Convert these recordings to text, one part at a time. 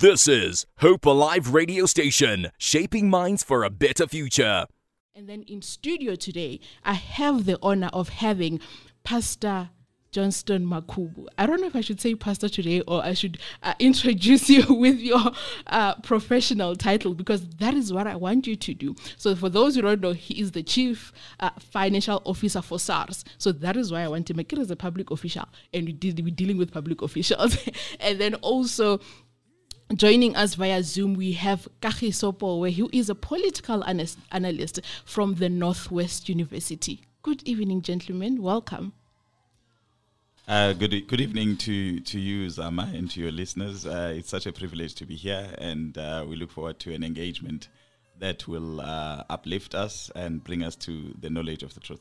This is Hope Alive Radio Station, shaping minds for a better future. And then in studio today, I have the honor of having Pastor Johnston Makubu. I don't know if I should say pastor today or I should uh, introduce you with your uh, professional title because that is what I want you to do. So, for those who don't know, he is the chief uh, financial officer for SARS. So, that is why I want to make it as a public official and we we're dealing with public officials. and then also, Joining us via Zoom, we have Kagiso Powe, who is a political analyst from the Northwest University. Good evening, gentlemen. Welcome. Uh, good good evening to to you, Zama, and to your listeners. Uh, it's such a privilege to be here, and uh, we look forward to an engagement that will uh, uplift us and bring us to the knowledge of the truth.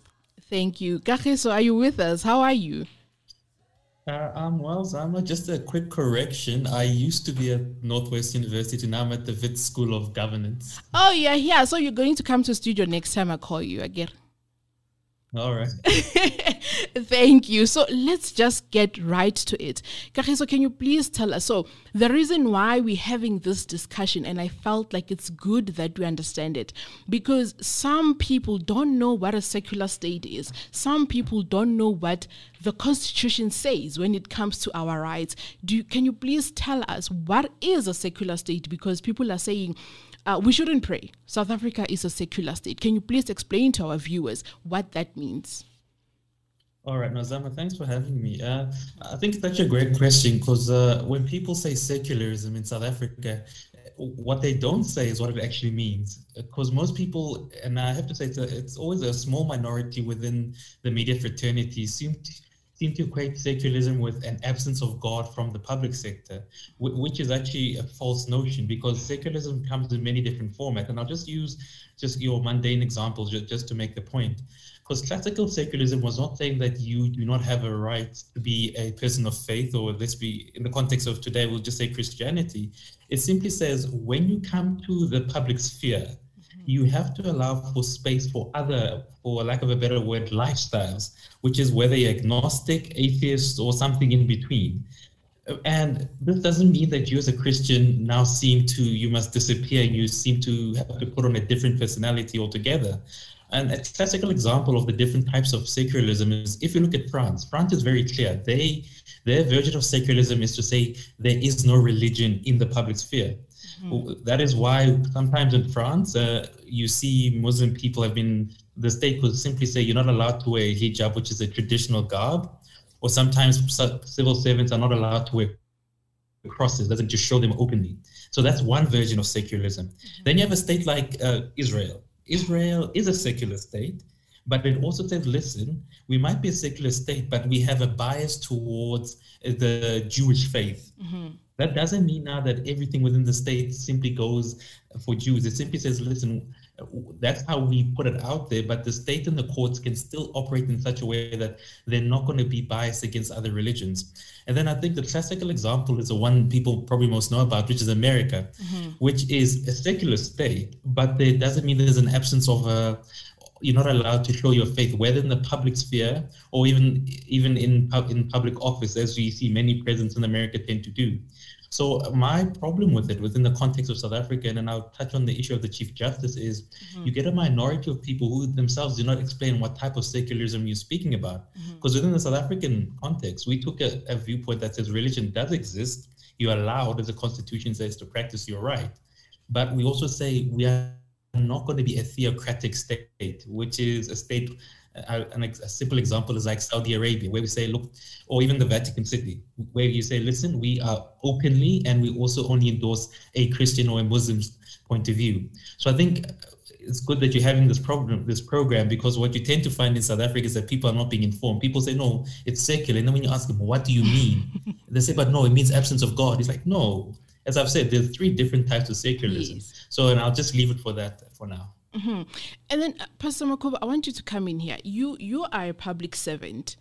Thank you, So, Are you with us? How are you? Uh, I'm well, Zama. Just a quick correction. I used to be at Northwest University. Now I'm at the Wits School of Governance. Oh yeah, yeah. So you're going to come to studio next time I call you again. All right. Thank you. So let's just get right to it. Kagiso, can you please tell us? So, the reason why we're having this discussion, and I felt like it's good that we understand it, because some people don't know what a secular state is. Some people don't know what the Constitution says when it comes to our rights. Do you, can you please tell us what is a secular state? Because people are saying, uh, we shouldn't pray. South Africa is a secular state. Can you please explain to our viewers what that means? All right, Nazama, thanks for having me. Uh, I think it's a great question because uh, when people say secularism in South Africa, what they don't say is what it actually means. Because most people, and I have to say, it's, a, it's always a small minority within the media fraternity, seem to, seem to equate secularism with an absence of God from the public sector, which is actually a false notion because secularism comes in many different formats. And I'll just use just your mundane example just, just to make the point. Because classical secularism was not saying that you do not have a right to be a person of faith, or let's be in the context of today, we'll just say Christianity. It simply says when you come to the public sphere, you have to allow for space for other, for lack of a better word, lifestyles, which is whether you're agnostic, atheist, or something in between. And this doesn't mean that you as a Christian now seem to, you must disappear, you seem to have to put on a different personality altogether. And a classical example of the different types of secularism is if you look at France, France is very clear. They their version of secularism is to say there is no religion in the public sphere. Mm-hmm. That is why sometimes in France, uh, you see Muslim people have been, the state could simply say you're not allowed to wear hijab, which is a traditional garb, or sometimes civil servants are not allowed to wear crosses, doesn't just show them openly. So that's one version of secularism. Mm-hmm. Then you have a state like uh, Israel. Israel is a secular state, but it also says, listen, we might be a secular state, but we have a bias towards the Jewish faith. Mm-hmm. That doesn't mean now that everything within the state simply goes for Jews. It simply says, listen, that's how we put it out there, but the state and the courts can still operate in such a way that they're not going to be biased against other religions. And then I think the classical example is the one people probably most know about, which is America, mm-hmm. which is a secular state, but it doesn't mean there's an absence of a you're not allowed to show your faith, whether in the public sphere or even even in in public office, as we see many presidents in America tend to do. So my problem with it within the context of South Africa, and I'll touch on the issue of the Chief Justice, is mm-hmm. you get a minority of people who themselves do not explain what type of secularism you're speaking about. Because mm-hmm. within the South African context, we took a, a viewpoint that says religion does exist. You're allowed, as the Constitution says, to practice your right. But we also say we are not going to be a theocratic state, which is a state a, a, simple example is like Saudi Arabia, where we say, look, or even the Vatican City, where you say, listen, we are openly and we also only endorse a Christian or a Muslim point of view. So I think it's good that you're having this program, this program, because what you tend to find in South Africa is that people are not being informed. People say, no, it's secular. And then when you ask them, what do you mean? they say, but no, it means absence of God. It's like, no. As I've said, there's three different types of secularism. Yes. So, and I'll just leave it for that for now. Mm-hmm. And then, uh, Pastor Makuba, I want you to come in here. You you are a public servant.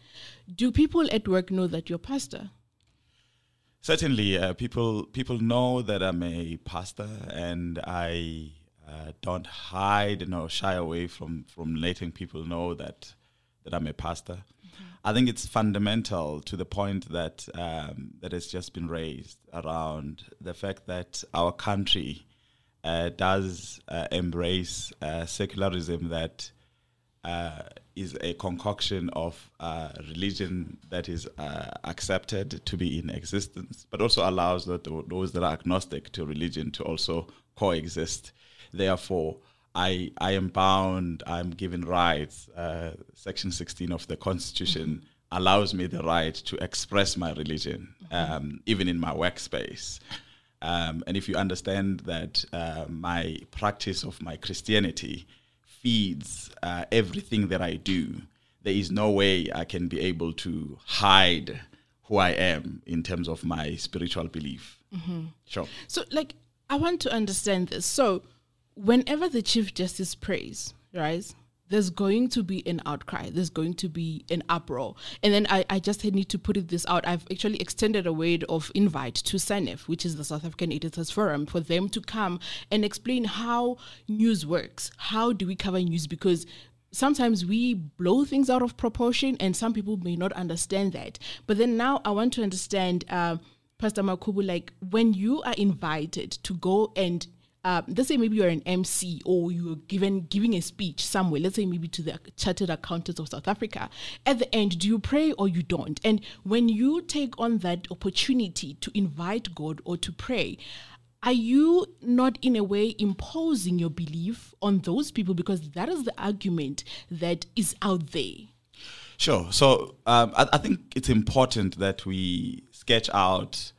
Do people at work know that you're pastor? Certainly, uh, people people know that I'm a pastor, and I uh, don't hide nor shy away from from letting people know that that I'm a pastor. I think it's fundamental to the point that um, that has just been raised around the fact that our country does uh, embrace uh, secularism that uh, is a concoction of uh, religion that is uh, accepted to be in existence, but also allows that those that are agnostic to religion to also coexist. Therefore, I, I am bound, I'm given rights. Uh, Section 16 of the Constitution mm-hmm. allows me the right to express my religion, mm-hmm. um, even in my workspace. Um, and if you understand that uh, my practice of my Christianity feeds uh, everything that I do, there is no way I can be able to hide who I am in terms of my spiritual belief. Mm-hmm. Sure. So, like, I want to understand this. So, whenever the Chief Justice prays, right, there's going to be an outcry. There's going to be an uproar. And then I, I just need to put this out. I've actually extended a word of invite to SANEF, which is the South African Editors Forum, for them to come and explain how news works. How do we cover news? Because sometimes we blow things out of proportion and some people may not understand that. But then now I want to understand, uh, Pastor Makubu, like when you are invited to go and uh, let's say maybe you're an MC or you're given giving a speech somewhere, let's say maybe to the Chartered Accountants of South Africa. At the end, do you pray or you don't? And when you take on that opportunity to invite God or to pray, are you not in a way imposing your belief on those people because that is the argument that is out there? Sure. So um, I, I think it's important that we sketch out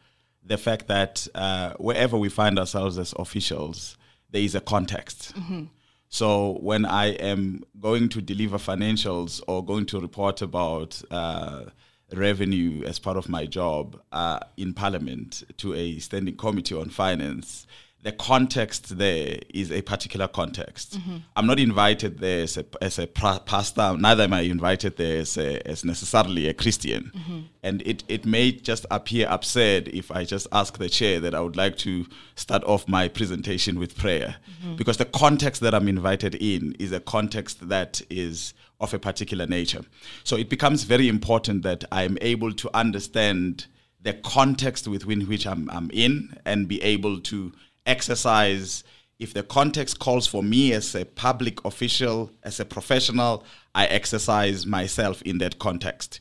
the fact that uh, wherever we find ourselves as officials, there is a context. Mm-hmm. So when I am going to deliver financials or going to report about uh, revenue as part of my job uh, in Parliament to a standing committee on finance, the context there is a particular context. Mm-hmm. I'm not invited there as a, as a pastor, neither am I invited there as, a, as necessarily a Christian. Mm-hmm. And it, it may just appear absurd if I just ask the chair that I would like to start off my presentation with prayer. Mm-hmm. Because the context that I'm invited in is a context that is of a particular nature. So it becomes very important that I'm able to understand the context within which I'm, I'm in and be able to exercise if the context calls for me as a public official, as a professional, I exercise myself in that context.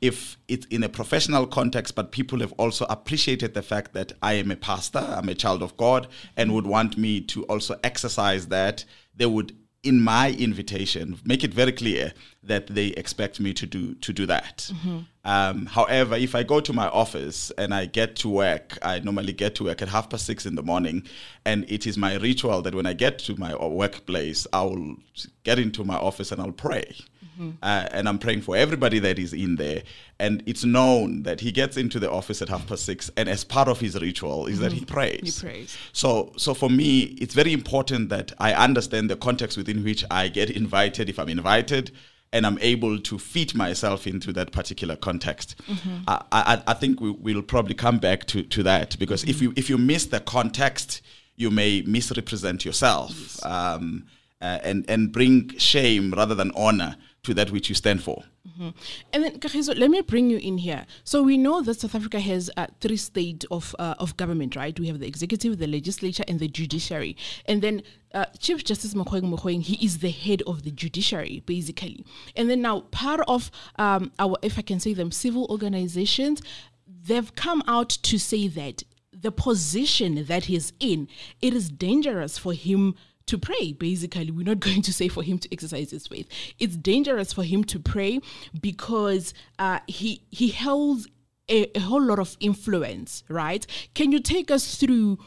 If it's in a professional context, but people have also appreciated the fact that I am a pastor, I'm a child of God, and would want me to also exercise that, they would in my invitation make it very clear that they expect me to do to do that mm-hmm. Um, however if i go to my office and i get to work i normally get to work at half past six in the morning and it is my ritual that when i get to my workplace i will get into my office and i'll pray Mm-hmm. Uh, and I'm praying for everybody that is in there. And it's known that he gets into the office at half past six, and as part of his ritual is mm-hmm. that he mm-hmm. prays. He prays. So, so for me, it's very important that I understand the context within which I get invited, if I'm invited, and I'm able to fit myself into that particular context. Mm-hmm. I, I, I, think we, will probably come back to, to that because if you if you miss the context, you may misrepresent yourself yes. um, uh, and and bring shame rather than honor to that which you stand for. Mm-hmm. And then, Kagiso, let me bring you in here. So we know that South Africa has uh, three states of uh, of government, right? We have the executive, the legislature, and the judiciary. And then uh, Chief Justice Mogoeng Mogoeng, he is the head of the judiciary, basically. And then now, part of um, our, if I can say them, civil organizations, they've come out to say that the position that he's in, it is dangerous for him to pray, basically. We're not going to say for him to exercise his faith. It's dangerous for him to pray because uh, he he holds a, a whole lot of influence, right? Can you take us through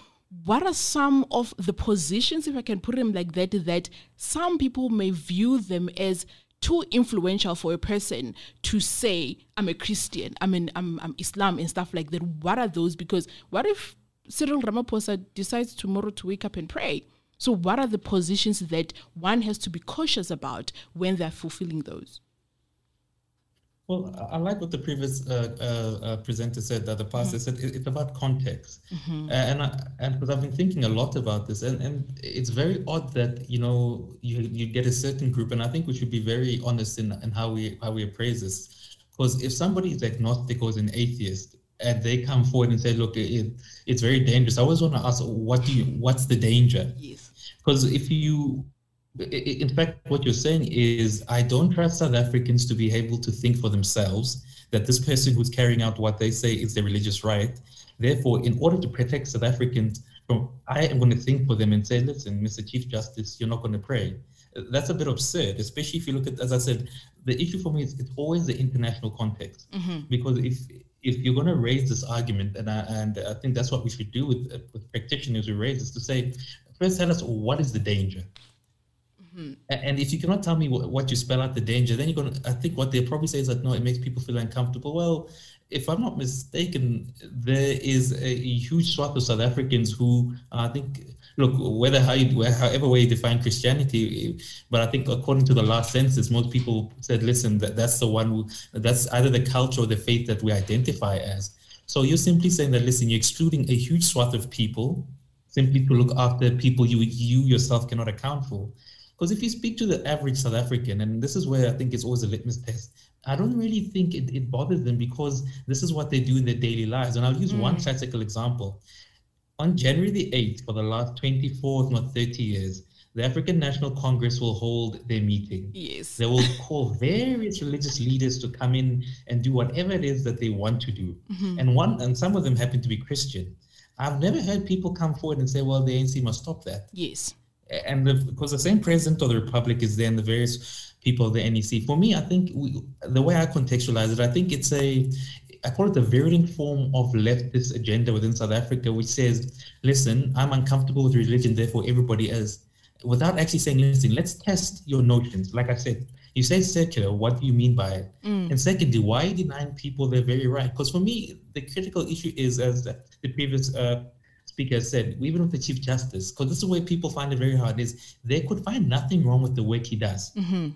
what are some of the positions, if I can put them like that, that some people may view them as too influential for a person to say, I'm a Christian, I'm, an, I'm, I'm Islam and stuff like that. What are those? Because what if Cyril Ramaphosa decides tomorrow to wake up and pray? So, what are the positions that one has to be cautious about when they're fulfilling those? Well, I like what the previous uh, uh, uh presenter said. That the pastor mm-hmm. said it's about context, mm-hmm. and I, and because I've been thinking a lot about this, and, and it's very odd that you know you you get a certain group, and I think we should be very honest in in how we how we appraise this. Because if somebody is agnostic or is an atheist, and they come forward and say, "Look, it, it's very dangerous," I always want to ask, "What do you? What's the danger?" Yes. Because if you, in fact, what you're saying is, I don't trust South Africans to be able to think for themselves that this person who's carrying out what they say is their religious right. Therefore, in order to protect South Africans from, I am going to think for them and say, listen, Mr. Chief Justice, you're not going to pray. That's a bit absurd, especially if you look at, as I said, the issue for me is it's always the international context. Mm-hmm. Because if if you're going to raise this argument, and I, and I think that's what we should do with, with practitioners we raise, is to say, first tell us what is the danger. Mm-hmm. And if you cannot tell me what, you spell out the danger, then you're going to, I think what they'll probably say is that, no, it makes people feel uncomfortable. Well, if I'm not mistaken, there is a, a huge swath of South Africans who I think, look, whether how you, however way you define Christianity, but I think according to the last census, most people said, listen, that, that's the one, who, that's either the culture or the faith that we identify as. So you're simply saying that, listen, you're excluding a huge swath of people simply to look after people you you yourself cannot account for. Because if you speak to the average South African, and this is where I think it's always a litmus test, I don't really think it, it bothers them because this is what they do in their daily lives. And I'll use mm. one classical example. On January the 8th, for the last 24, if not 30 years, the African National Congress will hold their meeting. Yes. They will call various religious leaders to come in and do whatever it is that they want to do. Mm-hmm. And one and some of them happen to be Christian. I've never heard people come forward and say, well, the ANC must stop that. Yes. And the, because the same president of the republic is there and the various people of the NEC. For me, I think we, the way I contextualize it, I think it's a, I call it the virulent form of leftist agenda within South Africa, which says, listen, I'm uncomfortable with religion, therefore everybody is. Without actually saying, listen, let's test your notions. Like I said, you say secular, what do you mean by it? Mm. And secondly, why are you denying people their very right? Because for me, the critical issue is, as the previous uh, speaker said, even with the Chief Justice, because this is where people find it very hard, is they could find nothing wrong with the work he does. Mm-hmm.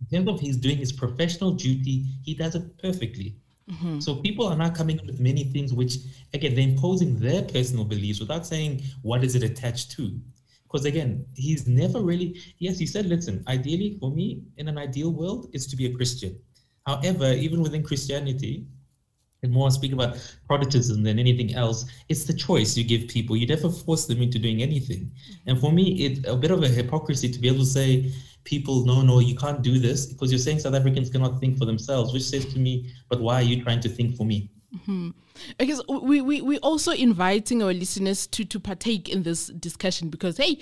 In terms of he's doing his professional duty, he does it perfectly. Mm-hmm. So people are now coming up with many things which, again, they're imposing their personal beliefs without saying what is it attached to. Because again, he's never really, yes, he said, listen, ideally for me, in an ideal world, is to be a Christian. However, even within Christianity, and more speak about Protestantism than anything else, it's the choice you give people. You never force them into doing anything. And for me, it's a bit of a hypocrisy to be able to say, people, no, no, you can't do this because you're saying South Africans cannot think for themselves, which says to me, but why are you trying to think for me? Mm-hmm. Because we, we, we also inviting our listeners to, to partake in this discussion because, hey,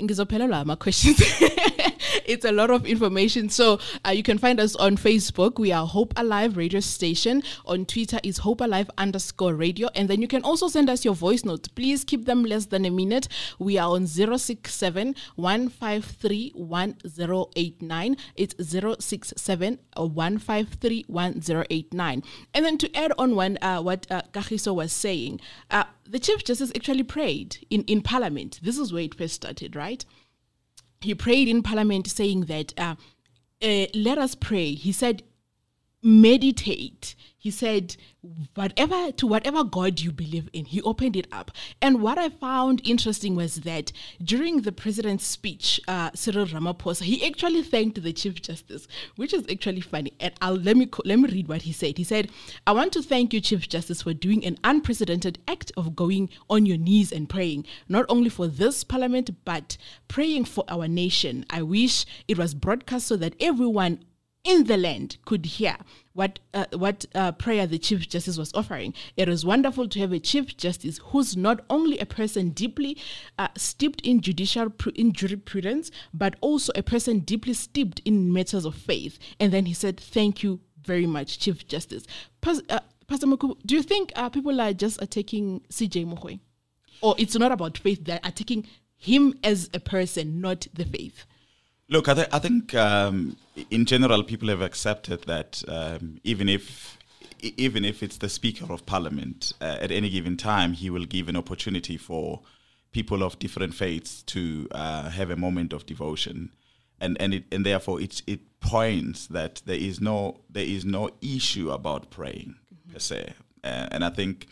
my questions. it's a lot of information. So uh, you can find us on Facebook. We are Hope Alive Radio Station. On Twitter is Hope Alive underscore radio. And then you can also send us your voice notes. Please keep them less than a minute. We are on 067 153 1089. It's 067 153 1089. And then to add on one, uh, what uh, Kagiso was saying, uh, the Chief Justice actually prayed in, in Parliament. This is where it first started, right? He prayed in Parliament saying that, uh, uh, let us pray. He said, meditate. He said, whatever to whatever God you believe in, he opened it up. And what I found interesting was that during the president's speech, uh, Cyril Ramaphosa, he actually thanked the Chief Justice, which is actually funny. And I'll let me let me read what he said. He said, "I want to thank you, Chief Justice, for doing an unprecedented act of going on your knees and praying, not only for this Parliament but praying for our nation. I wish it was broadcast so that everyone." In the land could hear what uh, what uh, prayer the chief justice was offering. It is wonderful to have a chief justice who's not only a person deeply uh, steeped in judicial pr- in jurisprudence, but also a person deeply steeped in matters of faith. And then he said, "Thank you very much, Chief Justice." Pas- uh, Pastor Muku, do you think uh, people are just attacking CJ Mogoeng, or it's not about faith? They're attacking him as a person, not the faith. Look, I, th- I think um, in general people have accepted that um, even if even if it's the Speaker of Parliament, uh, at any given time he will give an opportunity for people of different faiths to uh, have a moment of devotion, and and it, and therefore it it points that there is no there is no issue about praying mm-hmm. per se, uh, and I think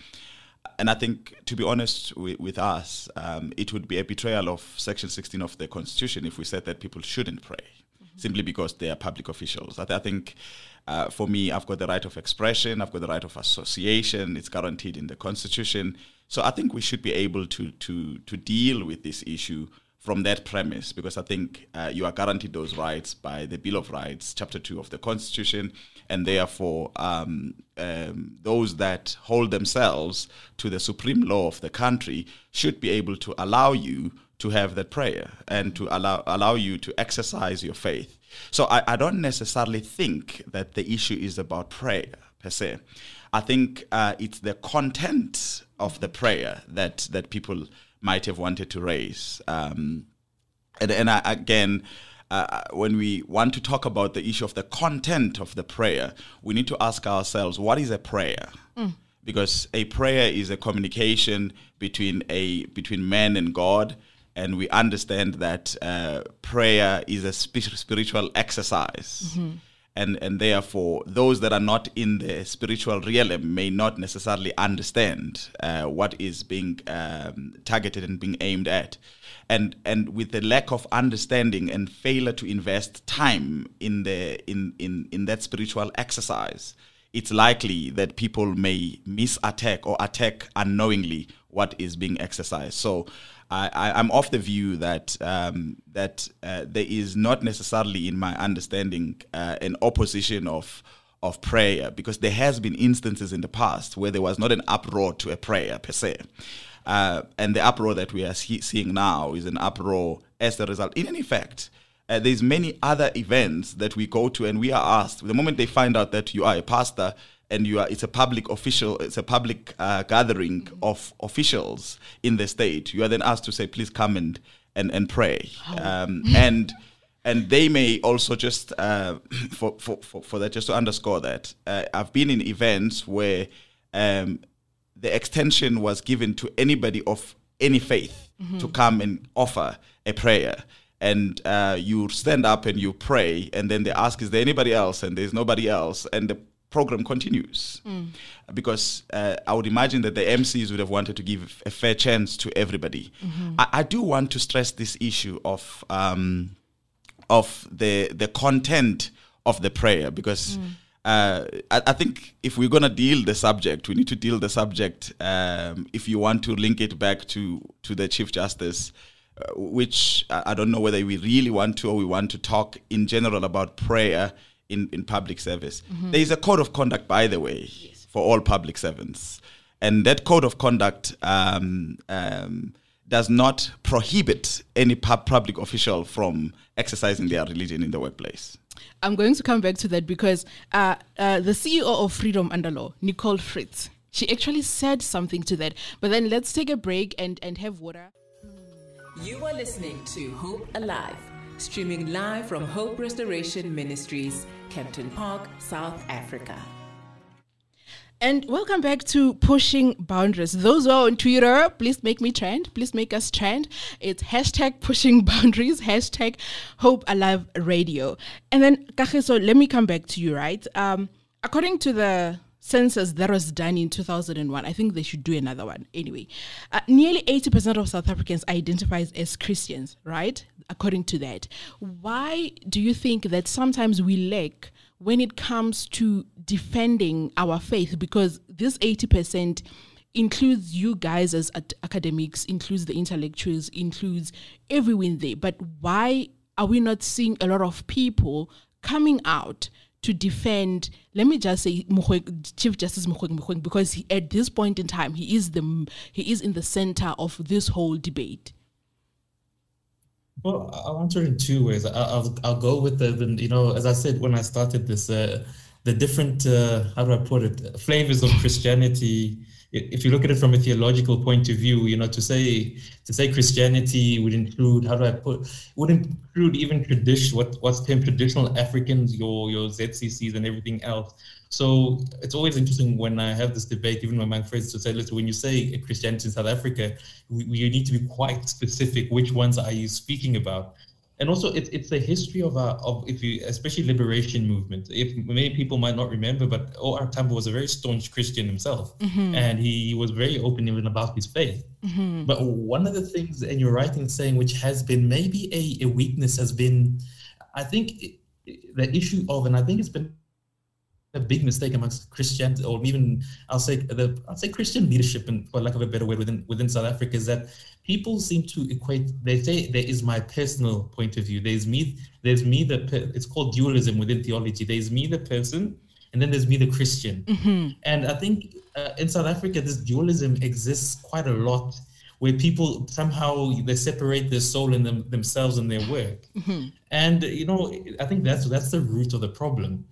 and I think, to be honest with, with us, um, it would be a betrayal of Section 16 of the Constitution if we said that people shouldn't pray mm-hmm. simply because they are public officials. I, th- I think Uh, for me, I've got the right of expression, I've got the right of association, it's guaranteed in the Constitution. So I think we should be able to, to, to deal with this issue from that premise because I think uh, you are guaranteed those rights by the Bill of Rights, Chapter 2 of the Constitution, and therefore um, um, those that hold themselves to the supreme law of the country should be able to allow you to have that prayer and to allow, allow you to exercise your faith. So I, I don't necessarily think that the issue is about prayer per se. I think uh, it's the content of the prayer that, that people might have wanted to raise. Um, and, and I, again, uh, when we want to talk about the issue of the content of the prayer, we need to ask ourselves, what is a prayer? Mm. Because a prayer is a communication between a between man and God, and we understand that uh, prayer is a spiritual exercise. Mm-hmm and and therefore those that are not in the spiritual realm may not necessarily understand uh, what is being um, targeted and being aimed at. And and with the lack of understanding and failure to invest time in the in in in that spiritual exercise it's likely that people may miss attack or attack unknowingly what is being exercised. So I, am of the view that um, that uh, there is not necessarily, in my understanding, uh, an opposition of of prayer because there has been instances in the past where there was not an uproar to a prayer per se, uh, and the uproar that we are see- seeing now is an uproar as a result. In effect, uh, there's many other events that we go to and we are asked the moment they find out that you are a pastor and you are it's a public official it's a public uh, gathering mm-hmm. of officials in the state you are then asked to say please come and and, and pray oh. um, and and they may also just uh, for, for, for, for that just to underscore that uh, i've been in events where um, the extension was given to anybody of any faith mm-hmm. to come and offer a prayer and uh, you stand up and you pray and then they ask is there anybody else and there's nobody else and the program continues. Mm. Because uh, I would imagine that the MCs would have wanted to give a fair chance to everybody. Mm-hmm. I, I, do want to stress this issue of um, of the the content of the prayer because. Mm. Uh, I, I, think if we're gonna deal the subject, we need to deal the subject. Um, if you want to link it back to to the Chief Justice, uh, which I, I don't know whether we really want to or we want to talk in general about prayer in, in public service. Mm-hmm. There is a code of conduct, by the way, yes. for all public servants. And that code of conduct um, um, does not prohibit any pub- public official from exercising their religion in the workplace. I'm going to come back to that because uh, uh, the CEO of Freedom Under Law, Nicole Fritz, she actually said something to that. But then let's take a break and, and have water. You are listening to Hope Alive streaming live from Hope Restoration Ministries, Kempton Park, South Africa. And welcome back to Pushing Boundaries. Those who are on Twitter, please make me trend. Please make us trend. It's hashtag pushing boundaries, hashtag Hope Alive Radio. And then, Kagiso, let me come back to you, right? Um, according to the census that was done in 2001. I think they should do another one. Anyway, uh, nearly 80% of South Africans identify as Christians, right? According to that. Why do you think that sometimes we lack when it comes to defending our faith? Because this 80% includes you guys as academics, includes the intellectuals, includes everyone there. But why are we not seeing a lot of people coming out to defend, let me just say, Chief Justice Mogoeng because he, at this point in time, he is the he is in the center of this whole debate. Well, I'll answer in two ways. I'll, I'll go with the, the, you know, as I said when I started this, uh, the different, uh, how do I put it, flavors of Christianity if you look at it from a theological point of view, you know, to say to say Christianity would include how do I put would include even tradition what what's termed traditional Africans, your your ZCCs and everything else. So it's always interesting when I have this debate, even among friends, to say, listen, when you say Christianity in South Africa, we, we need to be quite specific. Which ones are you speaking about? and also it's it's the history of our of if you especially liberation movement. If many people might not remember, but O.R. Tambo was a very staunch Christian himself, mm-hmm. and he was very open even about his faith. Mm-hmm. But one of the things, and you're right in saying, which has been maybe a, a weakness, has been, I think, the issue of, and I think it's been a big mistake amongst Christians, or even I'll say the I'll say Christian leadership, and for lack of a better word, within within South Africa, is that people seem to equate. They say there is my personal point of view. There's me. There's me. The it's called dualism within theology. There's me, the person, and then there's me, the Christian. Mm-hmm. And I think uh, in South Africa, this dualism exists quite a lot, where people somehow they separate their soul and them, themselves and their work. And you know, I think that's that's the root of the problem.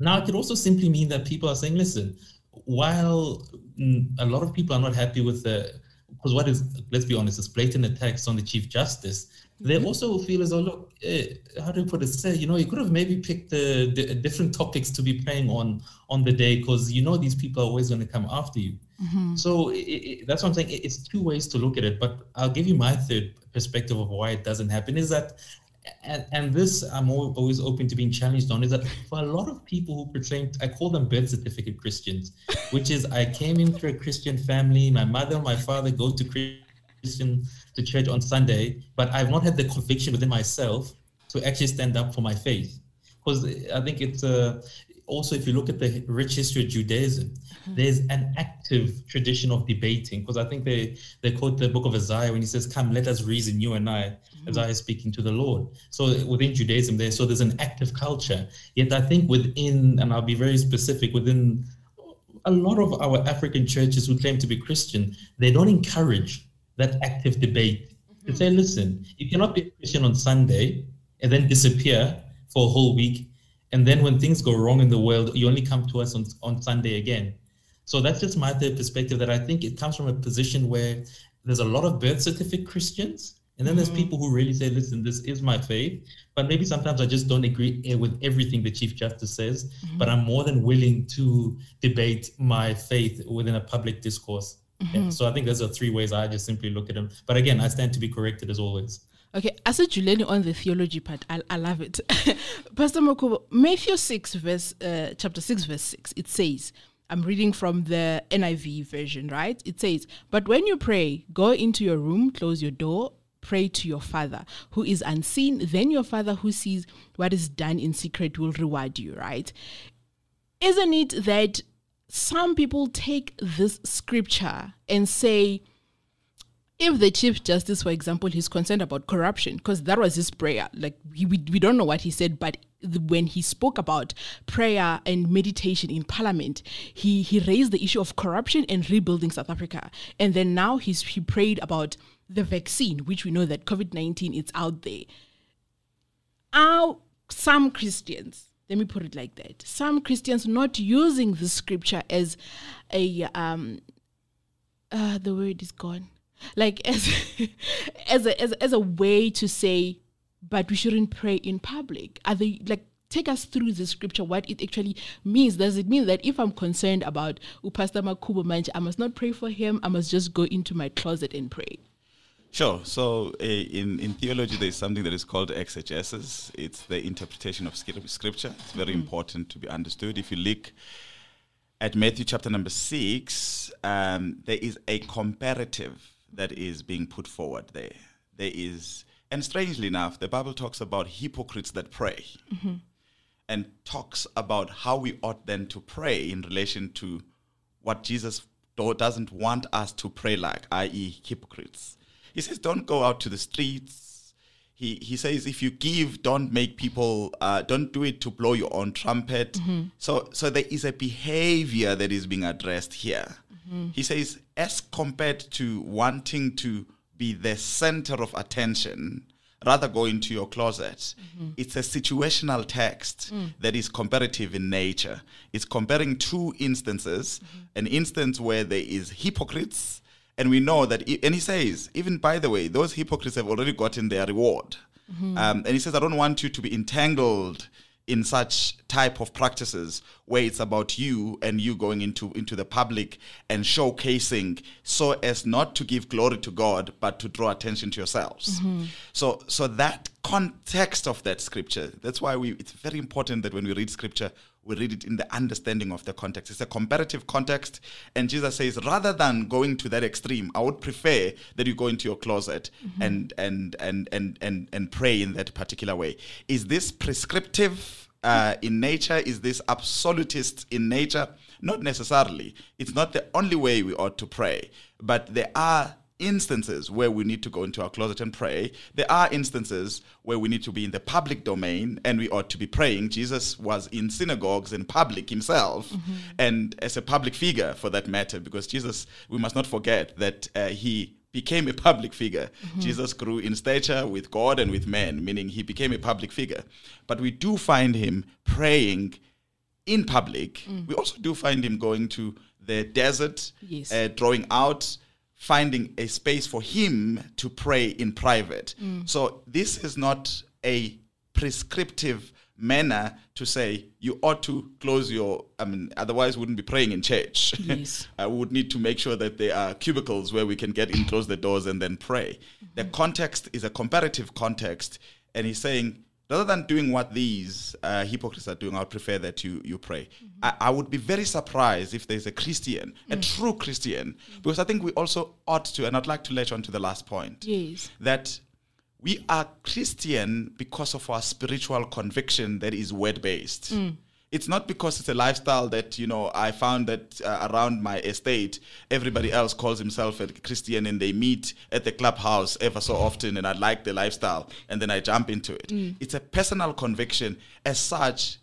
Now, it could also simply mean that people are saying, listen, while mm, a lot of people are not happy with the, because what is, let's be honest, is blatant attacks on the Chief Justice, they also feel as though, look, eh, how do you put it? Say, you know, you could have maybe picked the, the different topics to be playing on on the day because you know these people are always going to come after you. So i i that's what I'm saying. It- It's two ways to look at it, but I'll give you my third perspective of why it doesn't happen. Is that and, and this I'm al- always open to being challenged on is that for a lot of people who proclaim, I call them birth certificate Christians, which is I came into a Christian family, my mother my father go to Christian to church on Sunday, but I've not had the conviction within myself to actually stand up for my faith. Because I think it's uh, also if you look at the rich history of Judaism, mm-hmm. there's an active tradition of debating. Because I think they they quote the book of Isaiah when he says, "Come, let us reason, you and I." Mm-hmm. Isaiah is speaking to the Lord. So within Judaism, there so there's an active culture. Yet I think within, and I'll be very specific, within a lot of our African churches who claim to be Christian, they don't encourage that active debate. They mm-hmm. say, listen, you cannot be a Christian on Sunday and then disappear for a whole week. And then when things go wrong in the world, you only come to us on, on Sunday again. So that's just my third perspective that I think it comes from a position where there's a lot of birth certificate Christians. And then there's mm-hmm. people who really say, listen, this is my faith. But maybe sometimes I just don't agree eh, with everything the Chief Justice says. Mm-hmm. But I'm more than willing to debate my faith within a public discourse. Yeah, so I think those are three ways I just simply look at them. But again, I stand to be corrected as always. Okay, as a Juleni on the theology part, I, I love it. Pastor Mokubo, Matthew 6, verse, uh, chapter 6, verse 6, it says, I'm reading from the NIV version, right? It says, But when you pray, go into your room, close your door, pray to your Father who is unseen. Then your Father who sees what is done in secret will reward you, right? Isn't it that some people take this scripture and say, if the chief justice for example he's concerned about corruption because that was his prayer like we, we, we don't know what he said but when he spoke about prayer and meditation in parliament he he raised the issue of corruption and rebuilding south africa. And then now he's he prayed about the vaccine which we know that covid-19 is out there. Are some christians let me put it like that some christians not using the scripture as a um uh the word is gone like as as a, as, as a way to say but we shouldn't pray in public are they like take us through the scripture what it actually means does it mean that if i'm concerned about upastor makubo manje i must not pray for him i must just go into my closet and pray Sure. So, uh, in, in theology, there's something that is called exegesis. It's the interpretation of scripture. It's very important to be understood. If you look at Matthew chapter number six, um, there is a comparative that is being put forward there. There is, and strangely enough, the Bible talks about hypocrites that pray and talks about how we ought then to pray in relation to what Jesus doesn't want us to pray like, i.e., hypocrites. He says, don't go out to the streets. He, he says, if you give, don't make people, uh, don't do it to blow your own trumpet. So, so there is a behavior that is being addressed here. He says, as compared to wanting to be the center of attention, rather go into your closet. Mm-hmm. It's a situational text mm. that is comparative in nature. It's comparing two instances mm-hmm. an instance where there is hypocrites, and we know that, i- and he says, even by the way, those hypocrites have already gotten their reward. Mm-hmm. Um, and he says, I don't want you to be entangled in such type of practices where it's about you and you going into into the public and showcasing so as not to give glory to God but to draw attention to yourselves. So so that context of that scripture that's why we it's very important that when we read scripture we read it in the understanding of the context. It's a comparative context. And Jesus says, rather than going to that extreme, I would prefer that you go into your closet and, and, and, and, and, and pray in that particular way. Is this prescriptive? uh, in nature? Is this absolutist in nature? Not necessarily. It's not the only way we ought to pray, but there are instances where we need to go into our closet and pray. There are instances where we need to be in the public domain and we ought to be praying. Jesus was in synagogues in public himself and as a public figure for that matter, because Jesus, we must not forget that uh, he became a public figure. Jesus grew in stature with God and with men, meaning he became a public figure. But we do find him praying in public. We also do find him going to the desert, Yes. uh, drawing out, finding a space for him to pray in private. Mm. So this is not a prescriptive manner to say you ought to close your i mean otherwise we wouldn't be praying in church Yes. Uh, I would need to make sure that there are cubicles where we can get in, close the doors, and then pray. The mm-hmm. context is a comparative context, and he's saying rather than doing what these uh, hypocrites are doing, I would prefer that you you pray. Mm-hmm. I, I would be very surprised if there's a Christian, a mm. true Christian, mm. because I think we also ought to, and I'd like to latch on to the last point Yes. that we are Christian because of our spiritual conviction that is word based. Mm. It's not because it's a lifestyle that, you know, I found that uh, around my estate, everybody else calls himself a Christian and they meet at the clubhouse ever so often and I like the lifestyle and then I jump into it. It's a personal conviction. As such,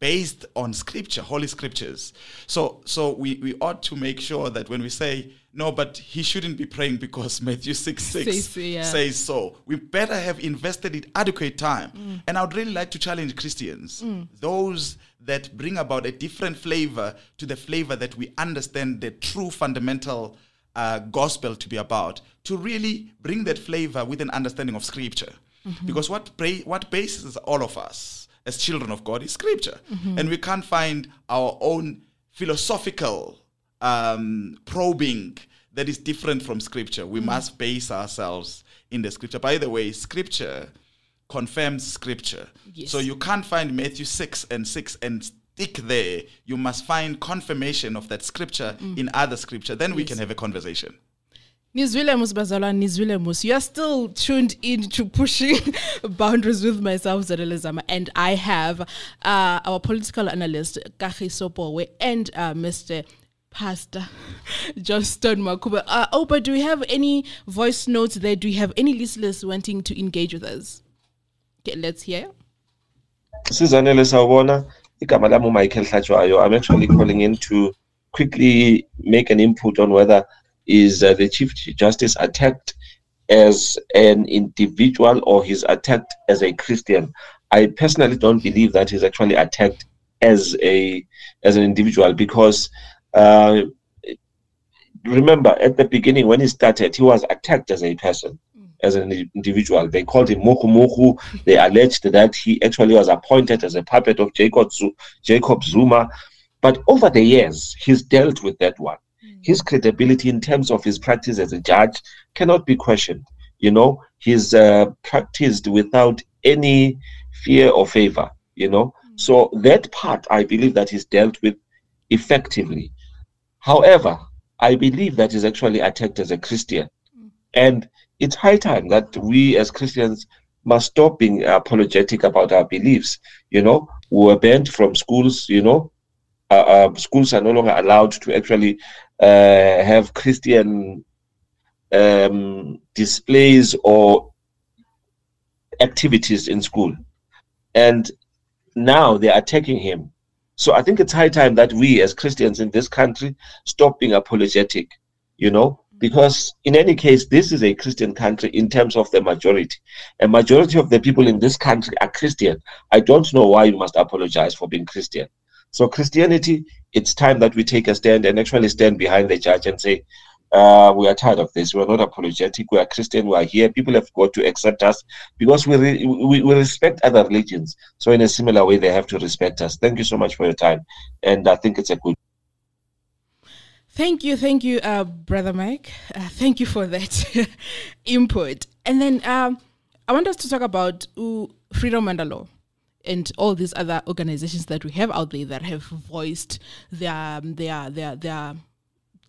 based on scripture holy scriptures so so we we ought to make sure that when we say no but he shouldn't be praying because matthew 6 6 Says so, yeah. says so we better have invested it adequate time Mm. and i would really like to challenge christians those that bring about a different flavor to the flavor that we understand the true fundamental uh, gospel to be about to really bring that flavor with an understanding of scripture Mm-hmm. because what pra- what bases all of us as children of God is scripture. Mm-hmm. And we can't find our own philosophical um, probing that is different from scripture. We must base ourselves in the scripture. By the way, scripture confirms scripture. Yes. So you can't find Matthew 6 and 6 and stick there. You must find confirmation of that scripture in other scripture. Then we can have a conversation. Nizwile Musbazala, Nizwile Mus. You are still tuned in to pushing boundaries with myself, Zadelezama, and I have uh, our political analyst, Kagiso Powe, and uh, Mr. Pastor Johnston Makuba. Uh, but do we have any voice notes there? Do we have any listeners wanting to engage with us? Let's hear. Sizanele sawubona igama lami uMichael Hlatshwayo I'm actually calling in to quickly make an input on whether is uh, the chief justice attacked as an individual or he's attacked as a Christian I personally don't believe that he's actually attacked as a as an individual because uh, remember at the beginning when he started he was attacked as a person as an individual they called him moku moku they alleged that he actually was appointed as a puppet of Jacob, Zu- Jacob Zuma. But over the years, he's dealt with that one. Hmm. His credibility in terms of his practice as a judge cannot be questioned. You know, he's uh, practiced without any fear or favor, you know. Hmm. So that part, I believe that he's dealt with effectively. However, I believe that he's actually attacked as a Christian. Hmm. And it's high time that we as Christians must stop being apologetic about our beliefs. You know, we were banned from schools, you know, uh, uh, schools are no longer allowed to actually uh, have Christian um, displays or activities in school. And now they're attacking him. So I think it's high time that we as Christians in this country stop being apologetic, you know, because in any case, this is a Christian country in terms of the majority. A majority of the people in this country are Christian. I don't know why you must apologize for being Christian. So Christianity, it's time that we take a stand and actually stand behind the judge and say, uh, we are tired of this. We're not apologetic. We are Christian. We are here. People have got to accept us because we, re- we we respect other religions. So in a similar way, they have to respect us. Thank you so much for your time, and I think it's a good. Thank you, thank you, uh, brother Mike. Uh, thank you for that input. And then um, I want us to talk about freedom the law and all these other organizations that we have out there that have voiced their their their their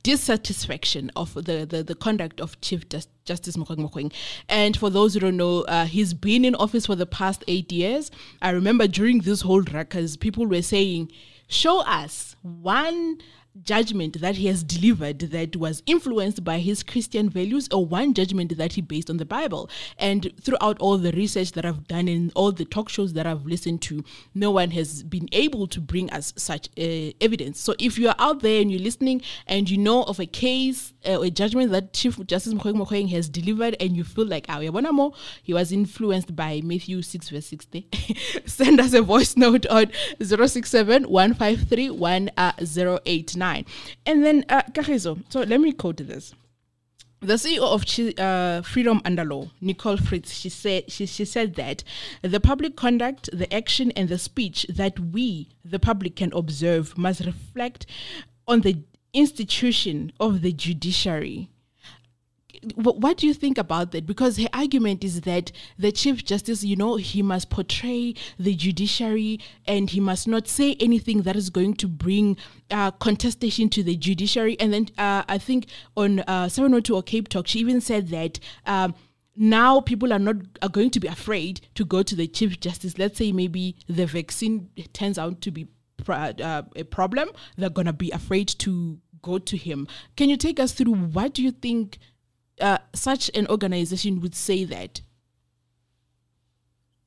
dissatisfaction of the, the, the conduct of Chief Just, Justice Mogoeng Mogoeng. And for those who don't know, uh, he's been in office for the past eight years. I remember during this whole ruckus, people were saying, show us one judgment that he has delivered that was influenced by his Christian values or one judgment that he based on the Bible. And throughout all the research that I've done and all the talk shows that I've listened to, no one has been able to bring us such uh, evidence. So if you are out there and you're listening and you know of a case uh, a judgment that Chief Justice Mogoeng Mogoeng has delivered and you feel like, yeah, more, he was influenced by Matthew 6 verse 60, send us a voice note on 067 153 1089. And then, uh, Kagiso, so let me quote this. The CEO of uh, Freedom Under Law, Nicole Fritz, she said she, she said that the public conduct, the action, and the speech that we, the public, can observe must reflect on the institution of the judiciary what do you think about that? Because her argument is that the Chief Justice, you know, he must portray the judiciary and he must not say anything that is going to bring uh, contestation to the judiciary. And then uh, I think on uh, 702 or Cape Talk, she even said that. Um, now people are not are going to be afraid to go to the chief justice let's say maybe the vaccine turns out to be uh, a problem they're going to be afraid to go to him can you take us through what do you think uh, such an organization would say that?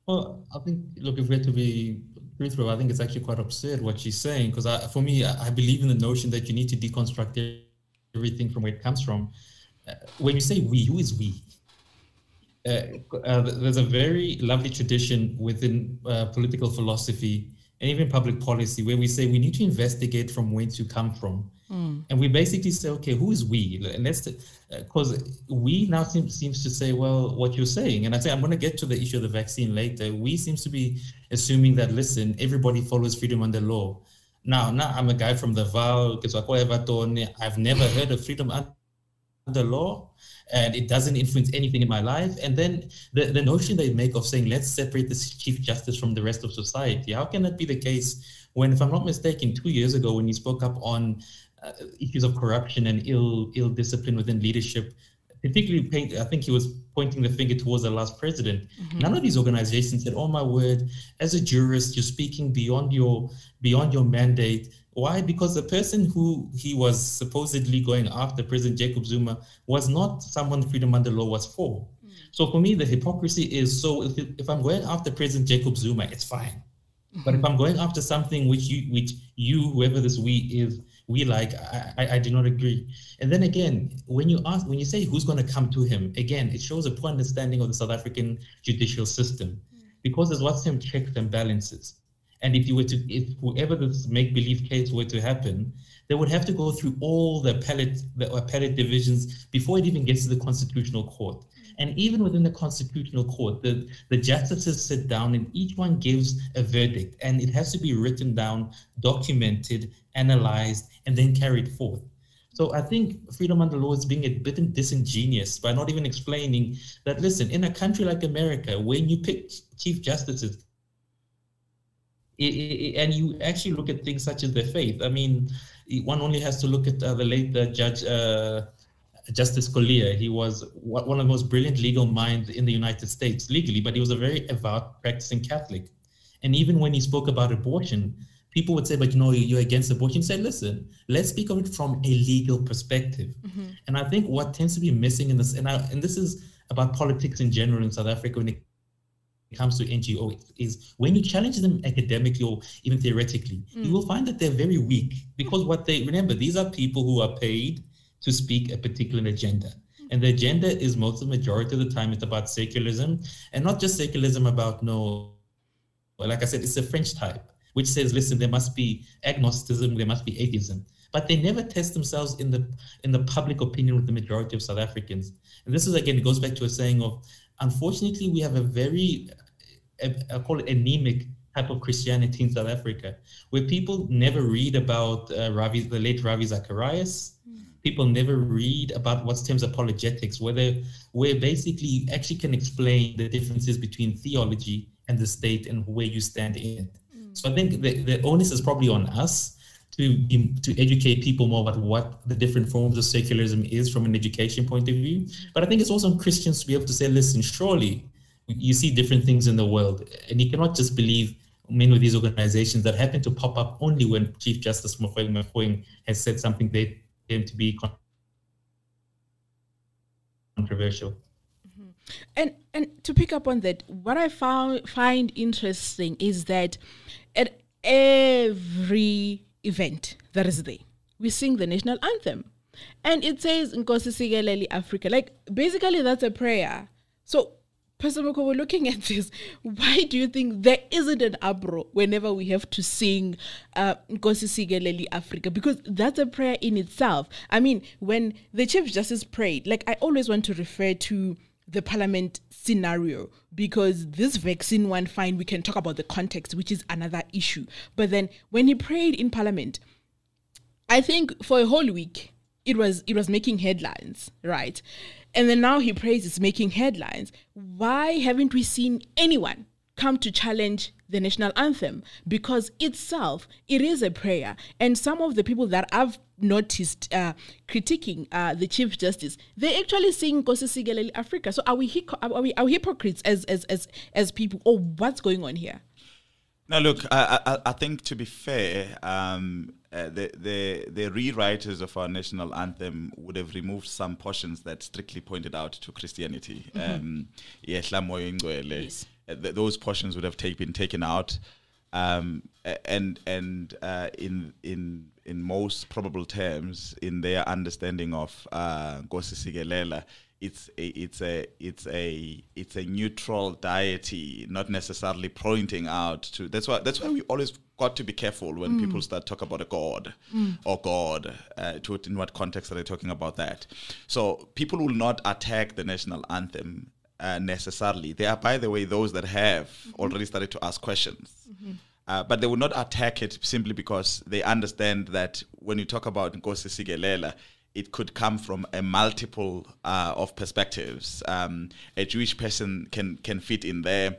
Well, I think, look, if we're to be truthful, I think it's actually quite absurd what she's saying. Because for me, I, I, believe in the notion that you need to deconstruct everything from where it comes from. Uh, when you say we, who is we? Uh, uh, there's a very lovely tradition within uh, political philosophy and even public policy where we say we need to investigate from whence you come from. Mm. And we basically say, okay, who is we? And that's because uh, we now seem, seems to say, well, what you're saying. And I say, I'm going to get to the issue of the vaccine later. We seems to be assuming that, listen, everybody follows freedom under law. Now, now I'm a guy from the Vaal, I've never heard of freedom under law and it doesn't influence anything in my life. And then the, the notion they make of saying, let's separate the Chief Justice from the rest of society. How can that be the case when, if I'm not mistaken, two years ago, when he spoke up on uh, issues of corruption and ill ill discipline within leadership, particularly I think he was pointing the finger towards the last president. Mm-hmm. None of these organizations said, "Oh my word, as a jurist, you're speaking beyond your beyond your mandate." Why? Because the person who he was supposedly going after, President Jacob Zuma, was not someone freedom under law was for. Mm. So for me, the hypocrisy is so if, if I'm going after President Jacob Zuma, it's fine. Mm-hmm. But if I'm going after something which you, which you, whoever this we is, we like, I, I, I do not agree. And then again, when you ask, when you say who's going to come to him, again, it shows a poor understanding of the South African judicial system, mm. because there's lots of checks and balances. And if you were to, if whoever this make believe case were to happen, they would have to go through all the appellate, the appellate divisions before it even gets to the constitutional court. And even within the constitutional court, the, the justices sit down and each one gives a verdict, and it has to be written down, documented, analyzed, and then carried forth. So I think freedom under law is being a bit disingenuous by not even explaining that, listen, in a country like America, when you pick chief justices, it, it, and you actually look at things such as their faith. I mean, one only has to look at uh, the late uh, Judge uh, Justice Scalia. He was one of the most brilliant legal minds in the United States legally, but he was a very devout practicing Catholic. And even when he spoke about abortion, people would say, but you know, you're against abortion. Say, listen, let's speak of it from a legal perspective. Mm-hmm. And I think what tends to be missing in this, and, I, and this is about politics in general in South Africa when it comes to NGO is when you challenge them academically or even theoretically, mm. you will find that they're very weak because what they remember, these are people who are paid to speak a particular agenda. And the agenda is most of the majority of the time it's about secularism and not just secularism about no, like I said, it's a French type, which says, listen, there must be agnosticism, there must be atheism. But they never test themselves in the in the public opinion with the majority of South Africans. And this is again, it goes back to a saying of unfortunately, we have a very, I call it anemic type of Christianity in South Africa, where people never read about uh, Ravi, the late Ravi Zacharias. People never read about what's terms apologetics, where they, where basically you actually can explain the differences between theology and the state and where you stand in it. Mm. So I think the, the onus is probably on us to to educate people more about what the different forms of secularism is from an education point of view. But I think it's also on Christians to be able to say, listen, surely you see different things in the world, and you cannot just believe many of these organizations that happen to pop up only when Chief Justice Mogoeng Mogoeng has said something they deem to be controversial. Mm-hmm. And and to pick up on that, what I found find interesting is that at every event that is there, we sing the national anthem. And it says Nkosi Sikelel Africa. Like basically that's a prayer. So Pastor Moko, we're looking at this. Why do you think there isn't an uproar whenever we have to sing uh, Nkosi Africa? Because that's a prayer in itself. I mean, when the Chief Justice prayed, like I always want to refer to the parliament scenario because this vaccine one fine we can talk about the context which is another issue but then when he prayed in parliament i think for a whole week it was it was making headlines right and then now he prays it's making headlines. Why haven't we seen anyone come to challenge the national anthem? Because itself, it is a prayer. And some of the people that I've noticed uh, critiquing uh, the Chief Justice, they actually sing Nkosi Sikelel Africa. So are we, are we, are we hypocrites as, as, as, as people? Or what's going on here? Now, look, I, I, I, think to be fair, um, uh, the, the, the rewriters of our national anthem would have removed some portions that strictly pointed out to Christianity. Mm-hmm. Um, yes. uh, th- those portions would have take, been taken out. Um, and and uh, in in in most probable terms, in their understanding of uh, it's a, it's a it's a it's a neutral deity, not necessarily pointing out to. That's why that's why we always got to be careful when mm. people start talk about a god mm. or God. Uh, to in what context are they talking about that? So people will not attack the national anthem uh, necessarily. They are, by the way, those that have mm-hmm. already started to ask questions. Mm-hmm. Uh, but they will not attack it simply because they understand that when you talk about Nkosi Sikelel, it could come from a multiple uh, of perspectives. Um, a Jewish person can can fit in there.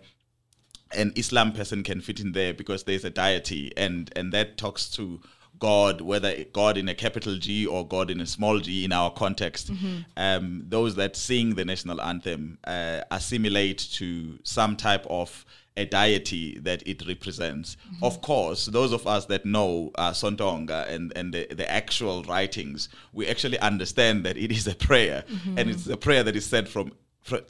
An Islam person can fit in there because there's a deity, and and that talks to God, whether God in a capital G or God in a small g in our context. Mm-hmm. Um, those that sing the national anthem uh, assimilate to some type of a deity that it represents. Mm-hmm. Of course, those of us that know uh, Sontonga and, and the, the actual writings, we actually understand that it is a prayer, mm-hmm. and it's a prayer that is said from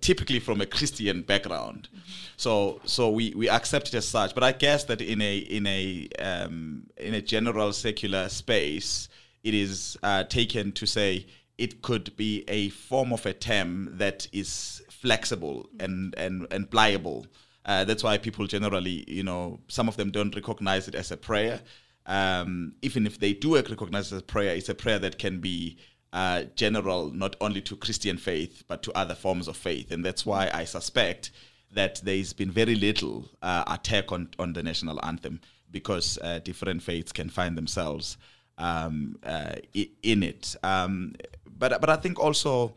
typically from a Christian background. Mm-hmm. So so we, we accept it as such. But I guess that in a in a um, in a general secular space, it is uh, taken to say it could be a form of a term that is flexible and and and pliable. Uh, that's why people generally, you know, some of them don't recognize it as a prayer. Um, even if they do recognize it as a prayer, it's a prayer that can be uh, general, not only to Christian faith, but to other forms of faith. And that's why I suspect that there's been very little uh, attack on, on the national anthem because uh, different faiths can find themselves um, uh, in it. Um, but, but I think also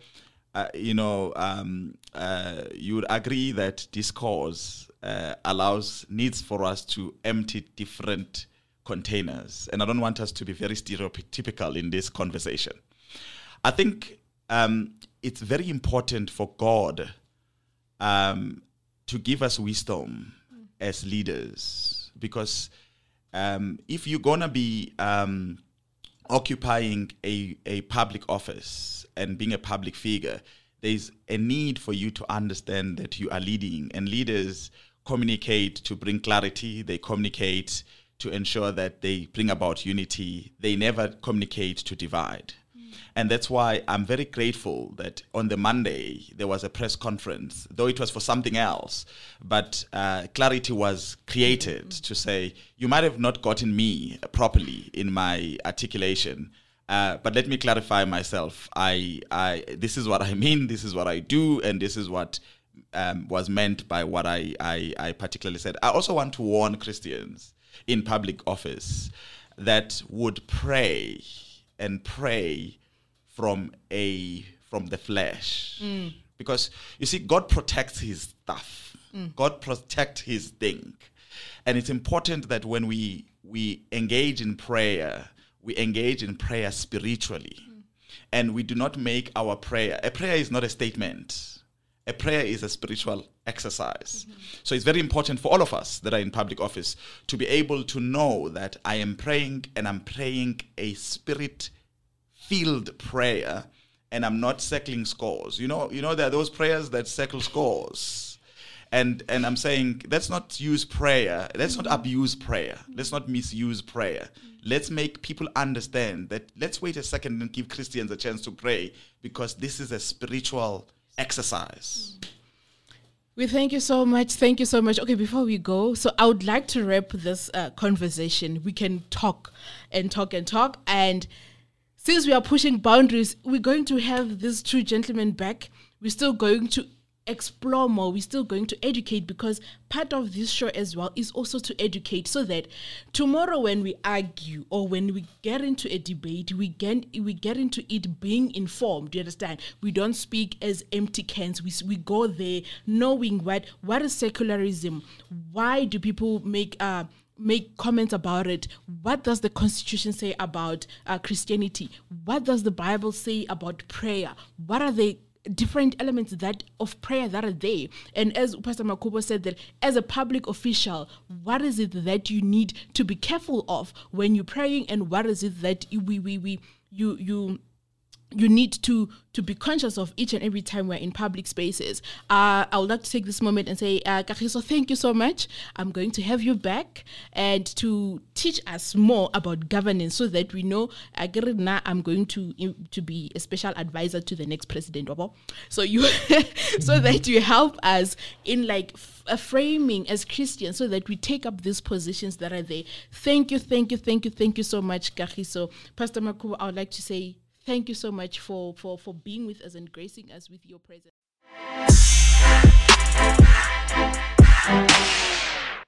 uh, you know, um, uh, you would agree that discourse uh, allows needs for us to empty different containers, and I don't want us to be very stereotypical in this conversation. I think um, it's very important for God um, to give us wisdom as leaders, because um, if you're gonna be um, occupying a, a public office and being a public figure, there's a need for you to understand that you are leading. And leaders communicate to bring clarity, they communicate to ensure that they bring about unity, they never communicate to divide. And that's why I'm very grateful that on the Monday there was a press conference, though it was for something else, but uh, clarity was created mm-hmm. to say, you might have not gotten me properly in my articulation. Uh, but let me clarify myself. I, I, this is what I mean. This is what I do, and this is what um, was meant by what I, I, I particularly said. I also want to warn Christians in public office that would pray and pray from a from the flesh. Mm. Because you see, God protects his stuff. Mm. God protects his thing. And it's important that when we we engage in prayer, we engage in prayer spiritually. And we do not make our prayer, a prayer is not a statement. A prayer is a spiritual exercise. So it's very important for all of us that are in public office to be able to know that I am praying and I'm praying a spirit filled prayer and I'm not circling scores. You know, you know, there are those prayers that circle scores. And and I'm saying let's not use prayer, let's not abuse prayer, let's not misuse prayer. Let's make people understand that let's wait a second and give Christians a chance to pray because this is a spiritual exercise. We thank you so much. Thank you so much. Okay, before we go, so I would like to wrap this uh, conversation. We can talk and talk and talk. And since we are pushing boundaries, we're going to have these two gentlemen back. We're still going to explore more. We're still going to educate because part of this show as well is also to educate so that tomorrow when we argue or when we get into a debate, we get we get into it being informed. Do you understand? We don't speak as empty cans. We, we go there knowing what what is secularism. Why do people make uh make comments about it. What does the Constitution say about uh, Christianity? What does the Bible say about prayer? What are the different elements that of prayer that are there. And as pastor makubo said that as a public official what is it that you need to be careful of when you're praying and what is it that we, we, we you you you need to to be conscious of each and every time we're in public spaces. Uh, I would like to take this moment and say, uh, Kagiso, thank you so much. I'm going to have you back and to teach us more about governance so that we know. Uh, I'm going to to be a special advisor to the next president. So you, so that you help us in like a framing as Christians, so that we take up these positions that are there. Thank you, thank you, thank you, thank you so much, Kagiso. Pastor Makubo, I would like to say thank you so much for, for, for being with us and gracing us with your presence.